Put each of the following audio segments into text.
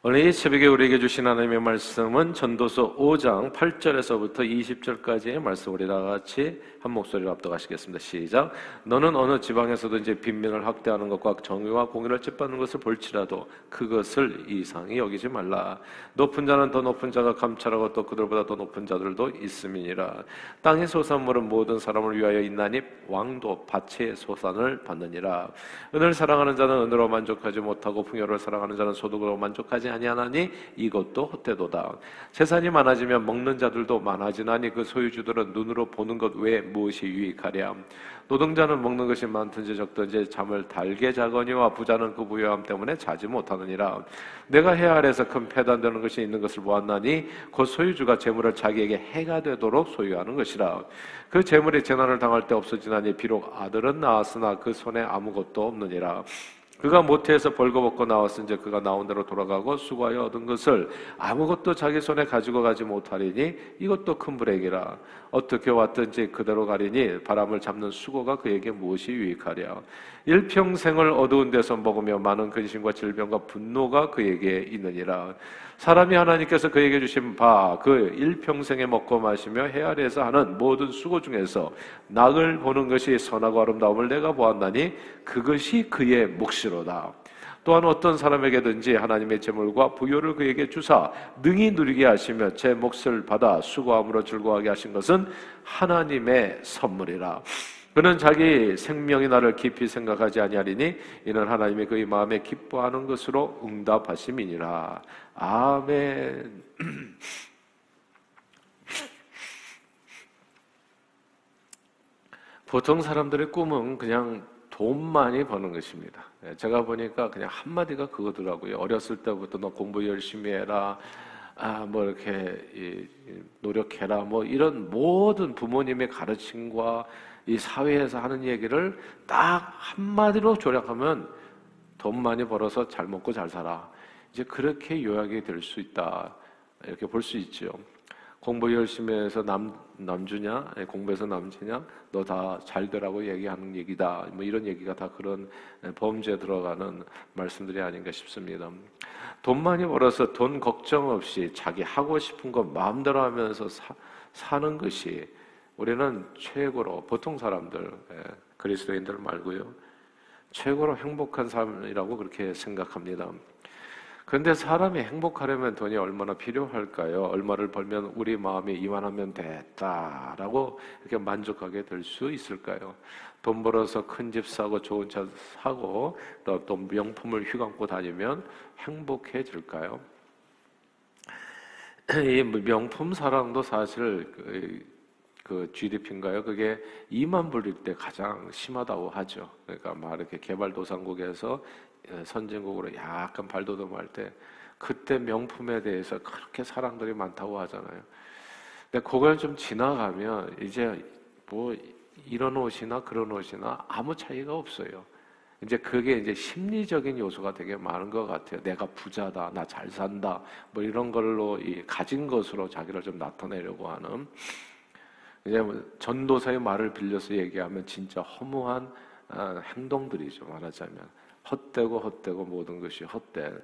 오늘 이 새벽에 우리에게 주신 하나님의 말씀은 전도서 5장 8절에서부터 20절까지의 말씀 우리 다 같이 한 목소리로 압도하시겠습니다. 시작. 너는 어느 지방에서든지 빈민을 학대하는 것과 정의와 공의를 짓밟는 것을 볼지라도 그것을 이상히 여기지 말라. 높은 자는 더 높은 자가 감찰하고 또 그들보다 더 높은 자들도 있음이니라. 땅의 소산물은 모든 사람을 위하여 있나니 왕도 밭의 소산을 받느니라. 은을 사랑하는 자는 은으로 만족하지 못하고 풍요를 사랑하는 자는 소득으로 만족하지 아니하나니 이것도 헛되도다. 재산이 많아지면 먹는 자들도 많아지나니 그 소유주들은 눈으로 보는 것 외에 무엇이 유익하랴? 노동자는 먹는 것이 많든지 적든지 잠을 달게 자거니와 부자는 그 부유함 때문에 자지 못하느니라. 내가 해 아래서 큰 패단되는 것이 있는 것을 보았나니 그 소유주가 재물을 자기에게 해가 되도록 소유하는 것이라. 그 재물이 재난을 당할 때 없어지나니 비록 아들은 낳았으나 그 손에 아무것도 없느니라 그가 모태에서 벌거벗고 나왔은지 그가 나온 대로 돌아가고 수고하여 얻은 것을 아무것도 자기 손에 가지고 가지 못하리니 이것도 큰 불행이라. 어떻게 왔든지 그대로 가리니 바람을 잡는 수고가 그에게 무엇이 유익하랴. 일평생을 어두운 데서 먹으며 많은 근심과 질병과 분노가 그에게 있느니라 사람이 하나님께서 그에게 주신 바 그 일평생에 먹고 마시며 해 아래에서 하는 모든 수고 중에서 낙을 보는 것이 선하고 아름다움을 내가 보았나니 그것이 그의 몫이로다. 또한 어떤 사람에게든지 하나님의 재물과 부여를 그에게 주사 능히 누리게 하시며 제 몫을 받아 수고함으로 즐거워하게 하신 것은 하나님의 선물이라. 그는 자기 생명이 나를 깊이 생각하지 아니하리니 이는 하나님의 그의 마음에 기뻐하는 것으로 응답하심이니라. 아멘. 보통 사람들의 꿈은 그냥 돈 많이 버는 것입니다. 예, 제가 보니까 그냥 한마디가 그거더라고요. 어렸을 때부터 너 공부 열심히 해라. 아, 뭐 이렇게 노력해라. 뭐 이런 모든 부모님의 가르침과 이 사회에서 하는 얘기를 딱 한마디로 조략하면 돈 많이 벌어서 잘 먹고 잘 살아. 이제 그렇게 요약이 될 수 있다. 이렇게 볼 수 있죠. 공부 열심히 해서 남, 남주냐? 예, 공부해서 남주냐? 너 다 잘 되라고 얘기하는 얘기다. 뭐 이런 얘기가 다 그런 예, 범죄에 들어가는 말씀들이 아닌가 싶습니다. 돈 많이 벌어서 돈 걱정 없이 자기 하고 싶은 거 마음대로 하면서 사, 사는 것이 우리는 최고로 보통 사람들, 예, 그리스도인들 말고요. 최고로 행복한 삶이라고 그렇게 생각합니다. 그런데 사람이 행복하려면 돈이 얼마나 필요할까요? 얼마를 벌면 우리 마음이 이만하면 됐다라고 이렇게 만족하게 될 수 있을까요? 돈 벌어서 큰 집 사고 좋은 차 사고 또, 또 명품을 휘감고 다니면 행복해질까요? 이 명품 사랑도 사실 그, 그 GDP인가요? 그게 2만 불일 때 가장 심하다고 하죠. 그러니까 막 이렇게 개발도상국에서 예, 선진국으로 약간 발돋움할 때 그때 명품에 대해서 그렇게 사람들이 많다고 하잖아요. 근데 그걸 좀 지나가면 이제 뭐 이런 옷이나 그런 옷이나 아무 차이가 없어요. 이제 그게 이제 심리적인 요소가 되게 많은 것 같아요. 내가 부자다, 나 잘 산다, 뭐 이런 걸로 이 가진 것으로 자기를 좀 나타내려고 하는. 이제 뭐 전도사의 말을 빌려서 얘기하면 진짜 허무한 아, 행동들이죠. 말하자면 헛되고 헛되고 모든 것이 헛된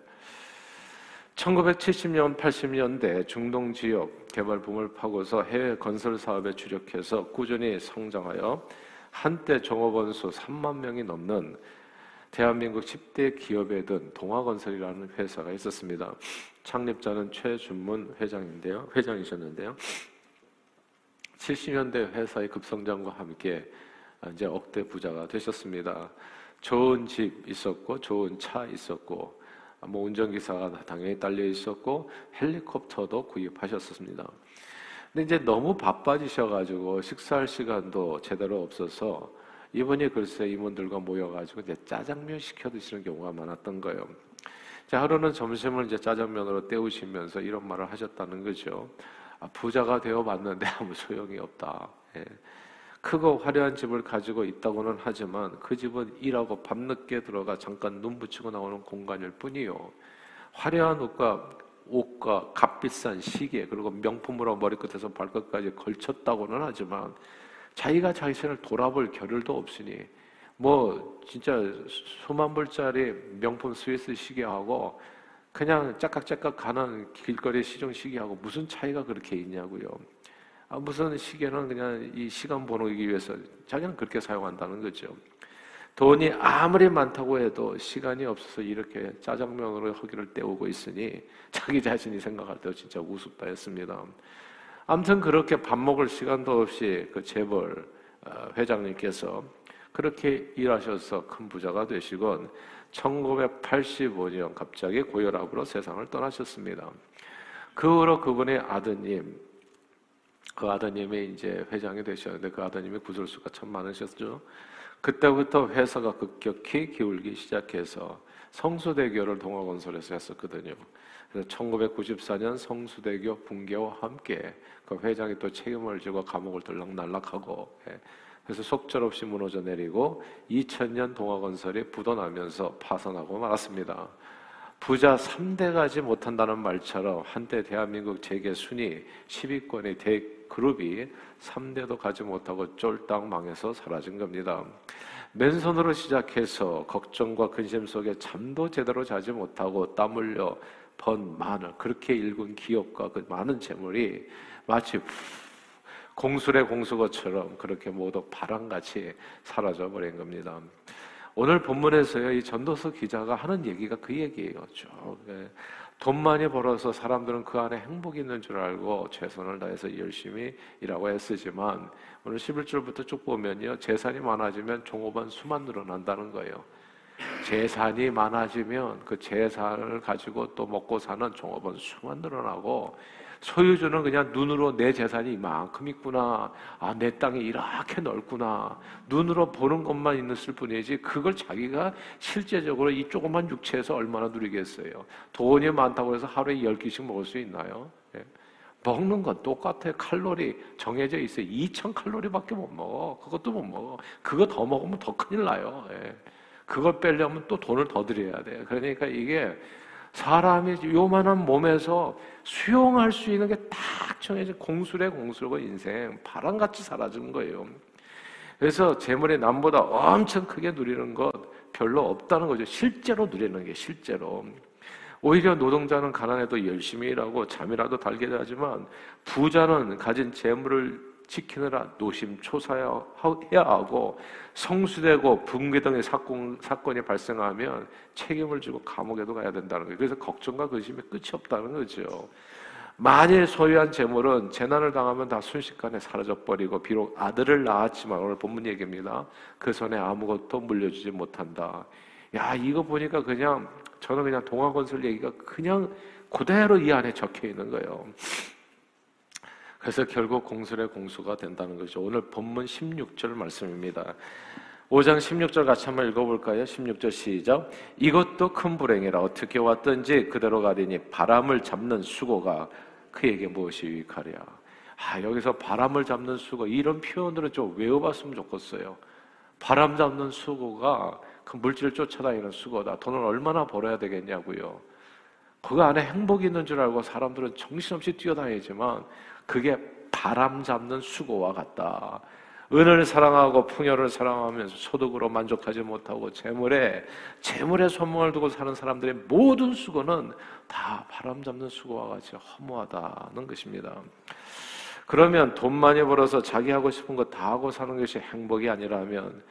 1970년, 80년대 중동 지역 개발 붐을 파고서 해외 건설 사업에 주력해서 꾸준히 성장하여 한때 종업원 수 3만 명이 넘는 대한민국 10대 기업에 든 동화건설이라는 회사가 있었습니다. 창립자는 최준문 회장인데요. 회장이셨는데요. 70년대 회사의 급성장과 함께 이제 억대 부자가 되셨습니다. 좋은 집 있었고 좋은 차 있었고 뭐 운전기사가 당연히 딸려 있었고 헬리콥터도 구입하셨습니다. 근데 이제 너무 바빠지셔가지고 식사할 시간도 제대로 없어서 이번에 글쎄 임원들과 모여가지고 이제 짜장면 시켜 드시는 경우가 많았던 거예요. 자, 하루는 점심을 이제 짜장면으로 때우시면서 이런 말을 하셨다는 거죠. 아, 부자가 되어 봤는데 아무 소용이 없다. 예. 크고 화려한 집을 가지고 있다고는 하지만 그 집은 일하고 밤늦게 들어가 잠깐 눈 붙이고 나오는 공간일 뿐이요. 화려한 옷과 옷과 값비싼 시계 그리고 명품으로 머리끝에서 발끝까지 걸쳤다고는 하지만 자기가 자신을 돌아볼 겨를도 없으니 뭐 진짜 수만 불짜리 명품 스위스 시계하고 그냥 짝깍짝깍 가는 길거리 시종 시계하고 무슨 차이가 그렇게 있냐고요. 아, 무슨 시계는 그냥 이 시간 보내기 위해서 자기는 그렇게 사용한다는 거죠. 돈이 아무리 많다고 해도 시간이 없어서 이렇게 짜장면으로 허기를 때우고 있으니 자기 자신이 생각할 때 진짜 우습다 했습니다. 아무튼 그렇게 밥 먹을 시간도 없이 그 재벌 어, 회장님께서 그렇게 일하셔서 큰 부자가 되시곤 1985년 갑자기 고혈압으로 세상을 떠나셨습니다. 그 후로 그분의 아드님, 그 아드님이 이제 회장이 되셨는데 그 아드님이 구설수가 참 많으셨죠. 그때부터 회사가 급격히 기울기 시작해서 성수대교를 동아건설에서 했었거든요. 그래서 1994년 성수대교 붕괴와 함께 그 회장이 또 책임을 지고 감옥을 들락날락하고 예. 그래서 속절없이 무너져 내리고 2000년 동아건설이 부도나면서 파산하고 말았습니다. 부자 3대 가지 못한다는 말처럼 한때 대한민국 재계 순위 10위권의 대그룹이 3대도 가지 못하고 쫄딱 망해서 사라진 겁니다. 맨손으로 시작해서 걱정과 근심 속에 잠도 제대로 자지 못하고 땀 흘려 번 많은 그렇게 일군 기업과 그 많은 재물이 마치 공술의 공수거처럼 그렇게 모두 바람같이 사라져 버린 겁니다. 오늘 본문에서요, 이 전도서 기자가 하는 얘기가 그 얘기예요. 예. 돈 많이 벌어서 사람들은 그 안에 행복이 있는 줄 알고 최선을 다해서 열심히 일하고 애쓰지만 오늘 11절부터 쭉 보면요. 재산이 많아지면 종업원 수만 늘어난다는 거예요. 재산이 많아지면 그 재산을 가지고 또 먹고 사는 종업원 수만 늘어나고 소유주는 그냥 눈으로 내 재산이 이만큼 있구나. 아, 내 땅이 이렇게 넓구나. 눈으로 보는 것만 있을 뿐이지 그걸 자기가 실제적으로 이 조그만 육체에서 얼마나 누리겠어요. 돈이 많다고 해서 하루에 10끼씩 먹을 수 있나요? 예. 먹는 건 똑같아요. 칼로리 정해져 있어요. 2,000 칼로리밖에 못 먹어. 그것도 못 먹어. 그거 더 먹으면 더 큰일 나요. 예. 그걸 빼려면 또 돈을 더 들여야 돼요. 그러니까 이게 사람이 요만한 몸에서 수용할 수 있는 게 딱 정해져 공술의 공술고 인생 바람같이 사라지는 거예요. 그래서 재물이 남보다 엄청 크게 누리는 것 별로 없다는 거죠. 실제로 누리는 게 실제로. 오히려 노동자는 가난해도 열심히 일하고 잠이라도 달게 하지만 부자는 가진 재물을 지키느라 노심초사해야 하고 성수되고 붕괴 등의 사건, 사건이 발생하면 책임을 지고 감옥에도 가야 된다는 거예요. 그래서 걱정과 근심이 끝이 없다는 거죠. 만일 소유한 재물은 재난을 당하면 다 순식간에 사라져버리고 비록 아들을 낳았지만 오늘 본문 얘기입니다. 그 손에 아무것도 물려주지 못한다. 야 이거 보니까 그냥 저는 그냥 동화건설 얘기가 그냥 그대로 이 안에 적혀 있는 거예요. 그래서 결국 공술의 공수가 된다는 거죠. 오늘 본문 16절 말씀입니다. 5장 16절 같이 한번 읽어볼까요? 16절 시작. 이것도 큰 불행이라 어떻게 왔든지 그대로 가리니 바람을 잡는 수고가 그에게 무엇이 유익하랴. 아, 여기서 바람을 잡는 수고, 이런 표현들은 좀 외워봤으면 좋겠어요. 바람 잡는 수고가 그 물질을 쫓아다니는 수고다. 돈을 얼마나 벌어야 되겠냐고요. 그 안에 행복이 있는 줄 알고 사람들은 정신없이 뛰어다니지만 그게 바람 잡는 수고와 같다. 은을 사랑하고 풍요를 사랑하면서 소득으로 만족하지 못하고 재물에 재물에 소망을 두고 사는 사람들의 모든 수고는 다 바람 잡는 수고와 같이 허무하다는 것입니다. 그러면 돈 많이 벌어서 자기 하고 싶은 거 다 하고 사는 것이 행복이 아니라면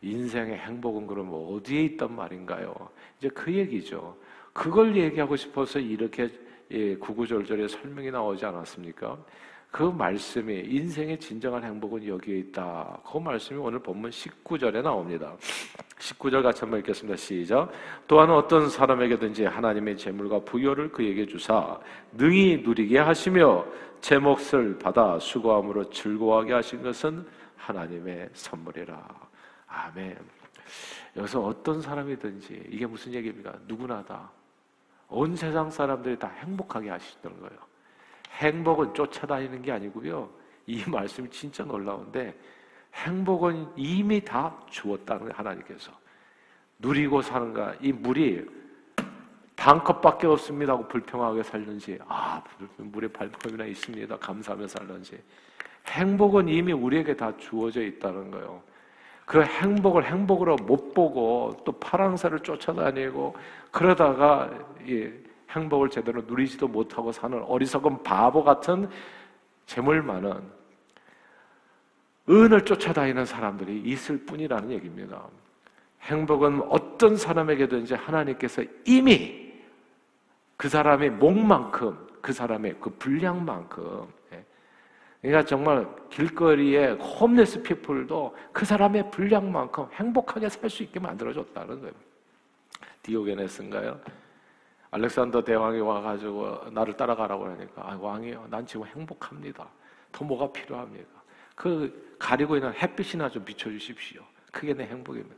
인생의 행복은 그럼 어디에 있단 말인가요? 이제 그 얘기죠. 그걸 얘기하고 싶어서 이렇게 예, 구구절절의 설명이 나오지 않았습니까? 그 말씀이 인생의 진정한 행복은 여기에 있다. 그 말씀이 오늘 본문 19절에 나옵니다. 19절 같이 한번 읽겠습니다. 시작. 또한 어떤 사람에게든지 하나님의 재물과 부여를 그에게 주사 능히 누리게 하시며 제 몫을 받아 수고함으로 즐거워하게 하신 것은 하나님의 선물이라. 아멘. 여기서 어떤 사람이든지 이게 무슨 얘기입니까? 누구나 다. 온 세상 사람들이 다 행복하게 하시는 거예요. 행복은 쫓아다니는 게 아니고요. 이 말씀이 진짜 놀라운데 행복은 이미 다 주었다는 거예요. 하나님께서. 누리고 사는가. 이 물이 반 컵밖에 없습니다 하고 불평하게 살든지 아 물에 발품이나 있습니다 감사하며 살든지 행복은 이미 우리에게 다 주어져 있다는 거예요. 그 행복을 행복으로 못 보고 또 파랑새를 쫓아다니고 그러다가 예, 행복을 제대로 누리지도 못하고 사는 어리석은 바보 같은 재물 많은 은을 쫓아다니는 사람들이 있을 뿐이라는 얘기입니다. 행복은 어떤 사람에게든지 하나님께서 이미 그 사람의 목만큼, 그 사람의 그 분량만큼, 예. 그러니까 정말 길거리에 홈레스 피플도 그 사람의 분량만큼 행복하게 살 수 있게 만들어줬다는 거예요. 디오게네스인가요? 알렉산더 대왕이 와가지고 나를 따라가라고 하니까 아, 왕이요, 난 지금 행복합니다. 더 뭐가 필요합니까? 그 가리고 있는 햇빛이나 좀 비춰주십시오. 그게 내 행복입니다.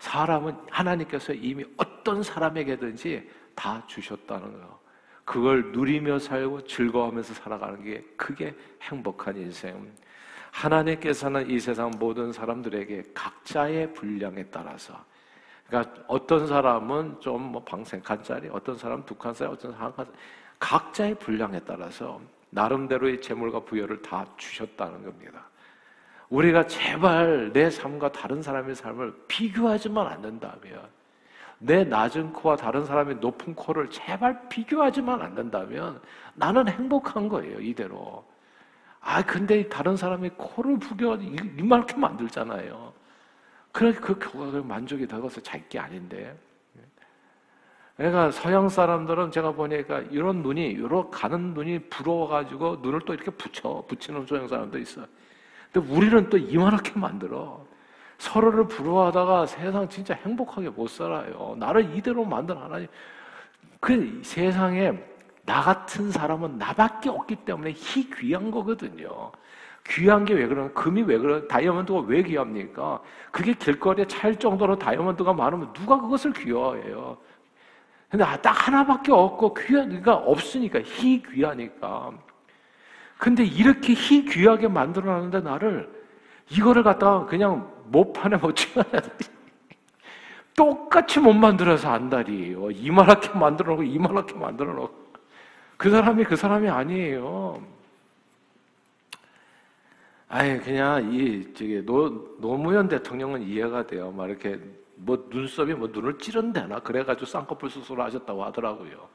사람은 하나님께서 이미 어떤 사람에게든지 다 주셨다는 거. 그걸 누리며 살고 즐거워하면서 살아가는 게 그게 행복한 인생. 하나님께서는 이 세상 모든 사람들에게 각자의 분량에 따라서 그러니까 어떤 사람은 좀 뭐 방생 칸짜리, 어떤 사람은 두 칸짜리, 어떤 사람은 한 칸, 각자의 분량에 따라서 나름대로의 재물과 부여를 다 주셨다는 겁니다. 우리가 제발 내 삶과 다른 사람의 삶을 비교하지만 않는다면, 내 낮은 코와 다른 사람의 높은 코를 제발 비교하지만 않는다면 나는 행복한 거예요, 이대로. 아, 근데 다른 사람의 코를 부겨 이만큼 만들잖아요. 그래 그 교각을 만족이 되어서 자기 아닌데. 그러니까 서양 사람들은 제가 보니까 이런 눈이 이렇게 가는 눈이 부러워가지고 눈을 또 이렇게 붙여 붙이는 서양 사람도 있어. 근데 우리는 또 이만하게 만들어. 서로를 부러워하다가 세상 진짜 행복하게 못 살아요. 나를 이대로 만든 하나님. 그 세상에 나 같은 사람은 나밖에 없기 때문에 희 귀한 거거든요. 귀한 게 왜 그러나? 금이 왜 그러나? 다이아몬드가 왜 귀합니까? 그게 길거리에 찰 정도로 다이아몬드가 많으면 누가 그것을 귀화해요? 근데 아, 딱 하나밖에 없고 귀하니까 없으니까 희 귀하니까. 근데 이렇게 희 귀하게 만들어 놨는데 나를 이거를 갖다가 그냥 못판에 못 찍어야 돼. 똑같이 못 만들어서 안달이에요. 이만하게 만들어 놓고 이만하게 만들어 놓고. 그 사람이 그 사람이 아니에요. 아예 그냥 이 저기 노 노무현 대통령은 이해가 돼요. 막 이렇게 뭐 눈썹이 뭐 눈을 찌른대나 그래가지고 쌍꺼풀 수술을 하셨다고 하더라고요.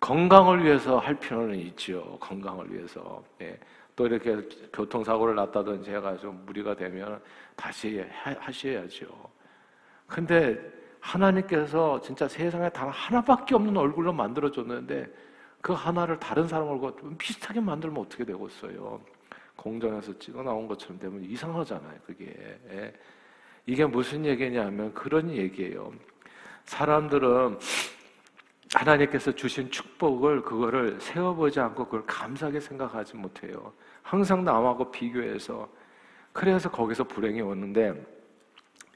건강을 위해서 할 필요는 있죠. 건강을 위해서. 예. 또 이렇게 교통사고를 났다든지 해가지고 무리가 되면 다시 하셔야죠. 근데 하나님께서 진짜 세상에 단 하나밖에 없는 얼굴로 만들어줬는데 그 하나를 다른 사람 얼굴과 비슷하게 만들면 어떻게 되겠어요? 공장에서 찍어 나온 것처럼 되면 이상하잖아요, 그게. 예. 이게 무슨 얘기냐면 그런 얘기예요. 사람들은 하나님께서 주신 축복을 그거를 세워보지 않고 그걸 감사하게 생각하지 못해요. 항상 남하고 비교해서 그래서 거기서 불행이 오는데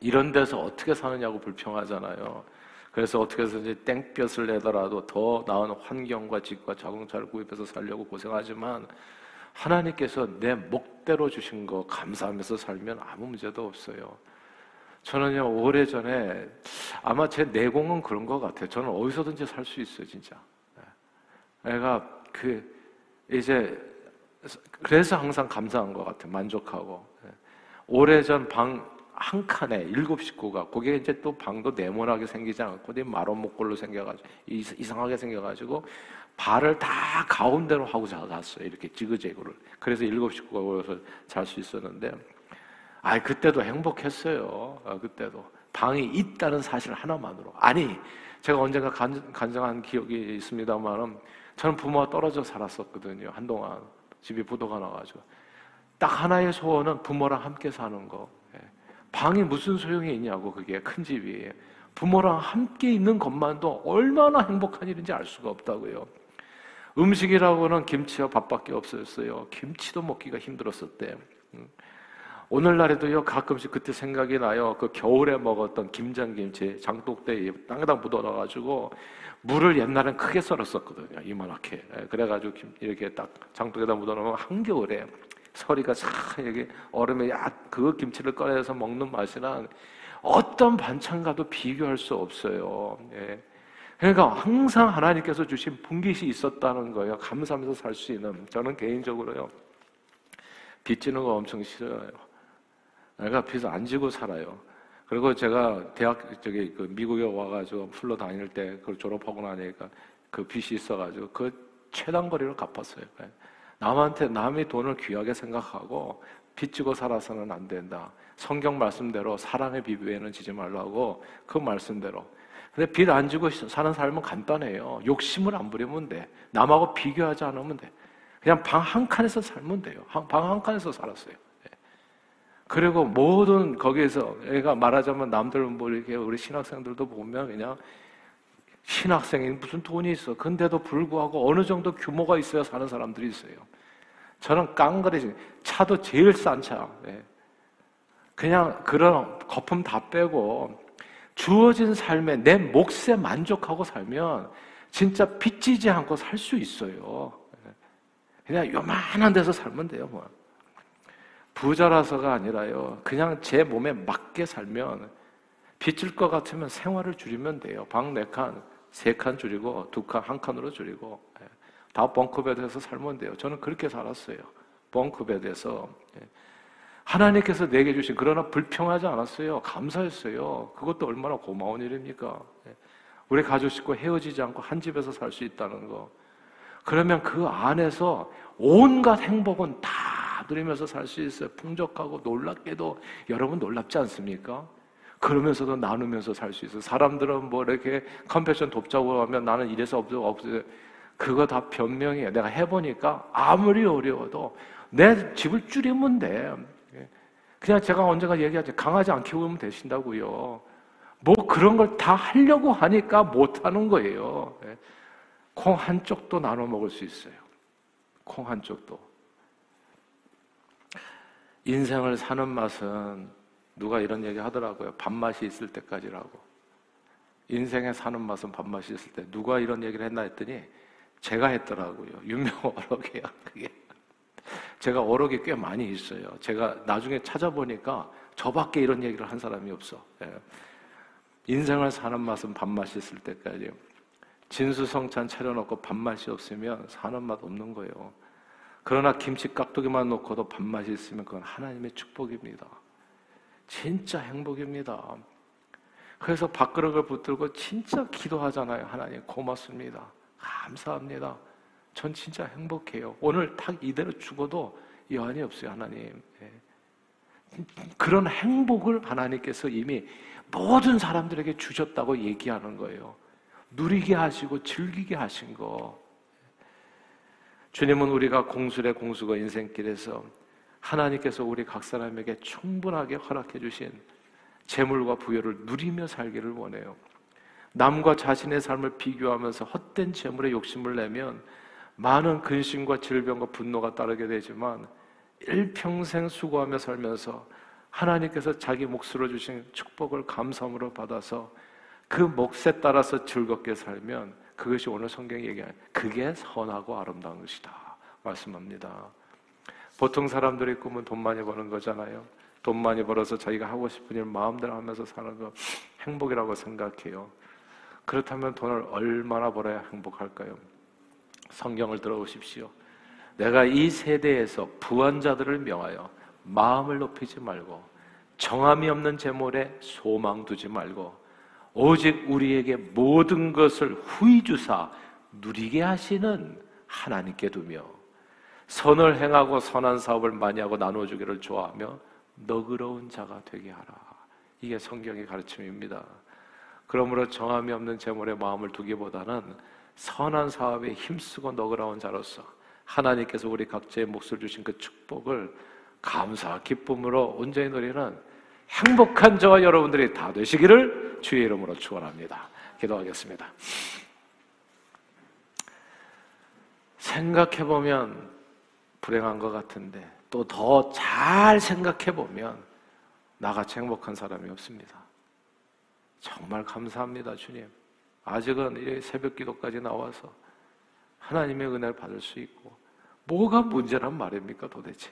이런 데서 어떻게 사느냐고 불평하잖아요. 그래서 어떻게 해서 이제 땡볕을 내더라도 더 나은 환경과 집과 자동차를 구입해서 살려고 고생하지만 하나님께서 내 목대로 주신 거 감사하면서 살면 아무 문제도 없어요. 저는요, 오래전에 아마 제 내공은 그런 것 같아요. 저는 어디서든지 살 수 있어요, 진짜. 내가 그, 이제, 그래서 항상 감사한 것 같아요. 만족하고. 오래전 방 한 칸에 일곱 식구가, 거기에 이제 또 방도 네모나게 생기지 않고, 마론 목골로 생겨가지고, 이상하게 생겨가지고, 발을 다 가운데로 하고 잤어요. 이렇게 지그재그를. 그래서 일곱 식구가 모여서 잘 수 있었는데, 아, 그때도 행복했어요. 아, 그때도 방이 있다는 사실 하나만으로. 아니, 제가 언젠가 간, 간증한 기억이 있습니다만은 저는 부모와 떨어져 살았었거든요. 한동안 집이 부도가 나가지고 딱 하나의 소원은 부모랑 함께 사는 거. 예. 방이 무슨 소용이 있냐고 그게 큰 집이 부모랑 함께 있는 것만도 얼마나 행복한 일인지 알 수가 없다고요. 음식이라고는 김치와 밥밖에 없었어요. 김치도 먹기가 힘들었었대. 음. 오늘날에도요 가끔씩 그때 생각이 나요. 그 겨울에 먹었던 김장김치 장독대에 땅에다 묻어놔가지고 물을 옛날엔 크게 썰었었거든요. 이만하게. 예, 그래가지고 이렇게 딱 장독에다 묻어놓으면 한겨울에 서리가 싹 여기 얼음에 약그 김치를 꺼내서 먹는 맛이랑 어떤 반찬과도 비교할 수 없어요. 예. 그러니까 항상 하나님께서 주신 분깃이 있었다는 거예요. 감사하면서 살 수 있는. 저는 개인적으로요. 빚지는 거 엄청 싫어요. 내가 빚을 안 지고 살아요. 그리고 제가 대학 저기 그 미국에 와가지고 풀로 다닐 때 그걸 졸업하고 나니까 그 빚이 있어가지고 그 최단거리로 갚았어요. 예. 남한테 남의 돈을 귀하게 생각하고 빚지고 살아서는 안 된다. 성경 말씀대로 사랑의 비비에는 지지 말라고 그 말씀대로. 근데 빚 안 지고 사는 삶은 간단해요. 욕심을 안 부리면 돼. 남하고 비교하지 않으면 돼. 그냥 방 한 칸에서 살면 돼요. 방 한 칸에서 살았어요. 예. 그리고 모든 거기에서 애가 말하자면 남들 뭐 이렇게 우리 신학생들도 보면 그냥 신학생이 무슨 돈이 있어. 근데도 불구하고 어느 정도 규모가 있어야 사는 사람들이 있어요. 저는 깡그리 차도 제일 싼 차. 예. 그냥 그런 거품 다 빼고 주어진 삶에 내 몫에 만족하고 살면 진짜 빚지지 않고 살 수 있어요. 그냥 요만한 데서 살면 돼요, 뭐. 부자라서가 아니라요. 그냥 제 몸에 맞게 살면 빚질 것 같으면 생활을 줄이면 돼요. 방 네 칸, 세 칸 줄이고 두 칸, 한 칸으로 줄이고 예. 다 벙크베드에서 살면 돼요. 저는 그렇게 살았어요. 벙크베드에서 예. 하나님께서 내게 주신 그러나 불평하지 않았어요. 감사했어요. 그것도 얼마나 고마운 일입니까? 예. 우리 가족 식구 헤어지지 않고 한 집에서 살 수 있다는 거. 그러면 그 안에서 온갖 행복은 다 누리면서 살 수 있어요. 풍족하고 놀랍게도 여러분 놀랍지 않습니까? 그러면서도 나누면서 살 수 있어요. 사람들은 뭐 이렇게 컴패션 돕자고 하면 나는 이래서 없어 없어 그거 다 변명이에요. 내가 해보니까 아무리 어려워도 내 집을 줄이면 돼. 그냥 제가 언제가 얘기하지 강아지 안 키우면 되신다고요. 뭐 그런 걸 다 하려고 하니까 못 하는 거예요. 예. 콩 한 쪽도 나눠 먹을 수 있어요. 콩 한 쪽도. 인생을 사는 맛은 누가 이런 얘기 하더라고요. 밥맛이 있을 때까지라고. 인생에 사는 맛은 밥맛이 있을 때. 누가 이런 얘기를 했나 했더니 제가 했더라고요. 유명 어록이야, 그게. 제가 어록이 꽤 많이 있어요. 제가 나중에 찾아보니까 저밖에 이런 얘기를 한 사람이 없어. 예. 인생을 사는 맛은 밥맛이 있을 때까지. 진수성찬 차려놓고 밥맛이 없으면 사는 맛 없는 거예요. 그러나 김치 깍두기만 놓고도 밥맛이 있으면 그건 하나님의 축복입니다. 진짜 행복입니다. 그래서 밥그릇을 붙들고 진짜 기도하잖아요. 하나님 고맙습니다. 감사합니다. 전 진짜 행복해요. 오늘 딱 이대로 죽어도 여한이 없어요, 하나님. 예. 그런 행복을 하나님께서 이미 모든 사람들에게 주셨다고 얘기하는 거예요. 누리게 하시고 즐기게 하신 거. 주님은 우리가 공술의 공수가 인생길에서 하나님께서 우리 각 사람에게 충분하게 허락해 주신 재물과 부여를 누리며 살기를 원해요. 남과 자신의 삶을 비교하면서 헛된 재물에 욕심을 내면 많은 근심과 질병과 분노가 따르게 되지만 일평생 수고하며 살면서 하나님께서 자기 몫으로 주신 축복을 감사함으로 받아서 그 몫에 따라서 즐겁게 살면 그것이 오늘 성경이 얘기하는 그게 선하고 아름다운 것이다 말씀합니다. 보통 사람들의 꿈은 돈 많이 버는 거잖아요. 돈 많이 벌어서 자기가 하고 싶은 일 마음대로 하면서 사는 거 행복이라고 생각해요. 그렇다면 돈을 얼마나 벌어야 행복할까요? 성경을 들어보십시오. 내가 이 세대에서 부한 자들을 명하여 마음을 높이지 말고 정함이 없는 재물에 소망 두지 말고 오직 우리에게 모든 것을 후히 주사 누리게 하시는 하나님께 두며 선을 행하고 선한 사업을 많이 하고 나눠주기를 좋아하며 너그러운 자가 되게 하라. 이게 성경의 가르침입니다. 그러므로 정함이 없는 재물에 마음을 두기보다는 선한 사업에 힘쓰고 너그러운 자로서 하나님께서 우리 각자의 몫을 주신 그 축복을 감사, 기쁨으로 온전히 누리는 행복한 저와 여러분들이 다 되시기를 주의 이름으로 축원합니다. 기도하겠습니다. 생각해 보면 불행한 것 같은데 또 더 잘 생각해 보면 나같이 행복한 사람이 없습니다. 정말 감사합니다, 주님. 아직은 새벽 기도까지 나와서 하나님의 은혜를 받을 수 있고 뭐가 문제란 말입니까 도대체?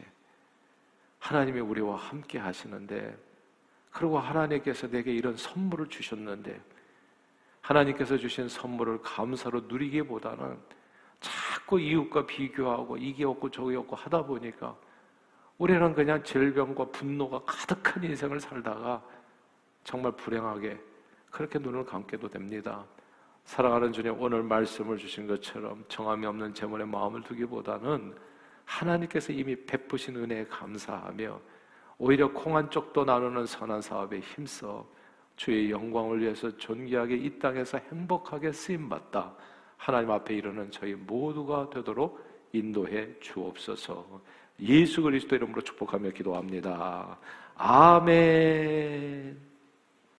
하나님이 우리와 함께 하시는데 그리고 하나님께서 내게 이런 선물을 주셨는데 하나님께서 주신 선물을 감사로 누리기보다는 자꾸 이웃과 비교하고 이게 없고 저게 없고 하다 보니까 우리는 그냥 질병과 분노가 가득한 인생을 살다가 정말 불행하게 그렇게 눈을 감게도 됩니다. 사랑하는 주님, 오늘 말씀을 주신 것처럼 정함이 없는 재물에 마음을 두기보다는 하나님께서 이미 베푸신 은혜에 감사하며 오히려 콩한 쪽도 나누는 선한 사업에 힘써 주의 영광을 위해서 존귀하게 이 땅에서 행복하게 쓰임 받다. 하나님 앞에 이르는 저희 모두가 되도록 인도해 주옵소서. 예수 그리스도 이름으로 축복하며 기도합니다. 아멘.